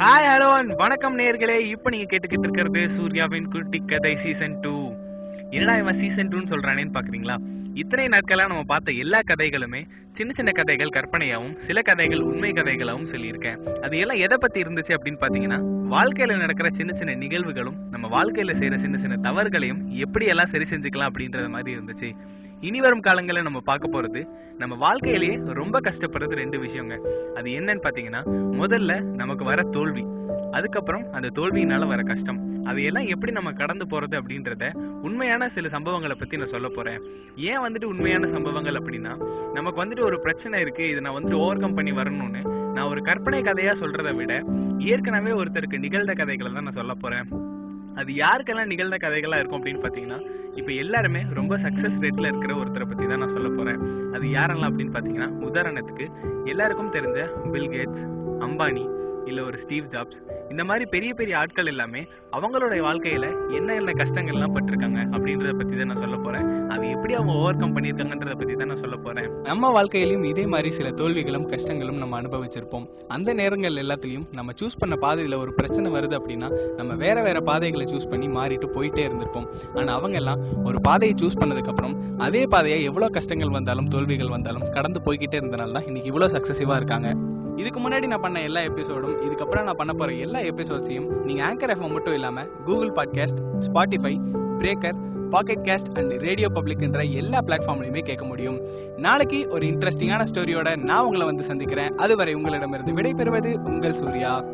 Hi hello வணக்கம் நேர்களே. இப்போ நீங்க கேட்டுக்கிட்டு இருக்கிறது சூர்யாவின் குட்டி கதை சீசன் டூ என்னடா இவன் சீசன் டூன்னு சொல்றானேன்னு பாக்குறீங்களா? இத்தனை நாட்களா நம்ம பார்த்த எல்லா கதைகளுமே சின்ன சின்ன கதைகள் கற்பனையாவும் சில கதைகள் உண்மை கதைகளாவும் சொல்லியிருக்கேன். அது எல்லாம் எதை பத்தி இருந்துச்சு அப்படின்னு பாத்தீங்கன்னா வாழ்க்கையில நடக்கிற சின்ன சின்ன நிகழ்வுகளும் நம்ம வாழ்க்கையில செய்யற சின்ன சின்ன தவறுகளையும் எப்படி எல்லாம் சரி செஞ்சுக்கலாம் அப்படின்றத மாதிரி இருந்துச்சு. இனி வரும் காலங்களில் நம்ம பார்க்க போறது நம்ம வாழ்க்கையிலேயே ரொம்ப கஷ்டப்படுறது ரெண்டு விஷயங்க. அது என்னன்னு பார்த்தீங்கன்னா முதல்ல நமக்கு வர தோல்வி. அதுக்கப்புறம் அந்த தோல்வியினால வர கஷ்டம். அதையெல்லாம் எப்படி நம்ம கடந்து போறது அப்படின்றத உண்மையான சில சம்பவங்களை பத்தி நான் சொல்ல போறேன். ஏன் வந்துட்டு உண்மையான சம்பவங்கள் அப்படின்னா நமக்கு வந்துட்டு ஒரு பிரச்சனை இருக்கு. இதை நான் வந்துட்டு ஓவர் கம் பண்ணி வரணும்னு. நான் ஒரு கற்பனை கதையா சொல்றதை விட ஏற்கனவே ஒருத்தருக்கு நிகழ்ந்த கதைகளை தான் நான் சொல்ல போறேன். அது யாருக்கெல்லாம் நிகழ்ந்த கதைகளாக இருக்கும் அப்படின்னு பார்த்தீங்கன்னா இப்போ எல்லாருமே ரொம்ப சக்சஸ் ரேட்ல இருக்கிற ஒருத்தரை பத்தி தான் நான் சொல்ல போறேன். அது யாரெல்லாம் அப்படின்னு பார்த்தீங்கன்னா உதாரணத்துக்கு எல்லாருக்கும் தெரிஞ்ச பில் கேட்ஸ் அம்பானி இல்லை ஒரு ஸ்டீவ் ஜாப்ஸ் இந்த மாதிரி பெரிய பெரிய ஆட்கள் எல்லாமே அவங்களோட வாழ்க்கையில என்ன என்ன கஷ்டங்கள்லாம் பட்டிருக்காங்க அப்படின்றத பத்தி தான் நான் சொல்ல போறேன். அது எப்படி அவங்க ஓவர் கம் பண்ணியிருக்காங்கன்றத பத்தி தான் சொல்ல போறேன். நம்ம வாழ்க்கையிலும் இதே மாதிரி சில தோல்விகளும் கஷ்டங்களும் நம்ம அனுபவிச்சிருப்போம். அந்த நேரங்கள் எல்லாத்துலயும் நம்ம சூஸ் பண்ண பாதையில ஒரு பிரச்சனை வருது அப்படின்னா நம்ம வேற வேற பாதைகளை சூஸ் பண்ணி மாறிட்டு போயிட்டே இருந்திருப்போம். ஆனா அவங்க எல்லாம் ஒரு பாதையை சூஸ் பண்ணதுக்கு அப்புறம் அதே பாதையை எவ்வளவு கஷ்டங்கள் வந்தாலும் தோல்விகள் வந்தாலும் கடந்து போய்கிட்டே இருந்தனால தான் இன்னைக்கு இவ்வளவு சக்சஸிவா இருக்காங்க. இதுக்கு முன்னாடி நான் பண்ண எல்லா எபிசோடும் இதுக்கப்புறம் நான் பண்ண போற எல்லா எபிசோட்ஸையும் நீங்க ஆங்கர் எஃப்எம் மட்டும் இல்லாம Google podcast Spotify breaker pocket cast and radio public என்ற எல்லா பிளாட்ஃபார்ம்லையுமே கேட்க முடியும். நாளைக்கு ஒரு இன்ட்ரெஸ்டிங்கான ஸ்டோரியோட நான் உங்களை வந்து சந்திக்கிறேன். அதுவரை உங்களிடமிருந்து விடைபெறுவது உங்கள் சூர்யா.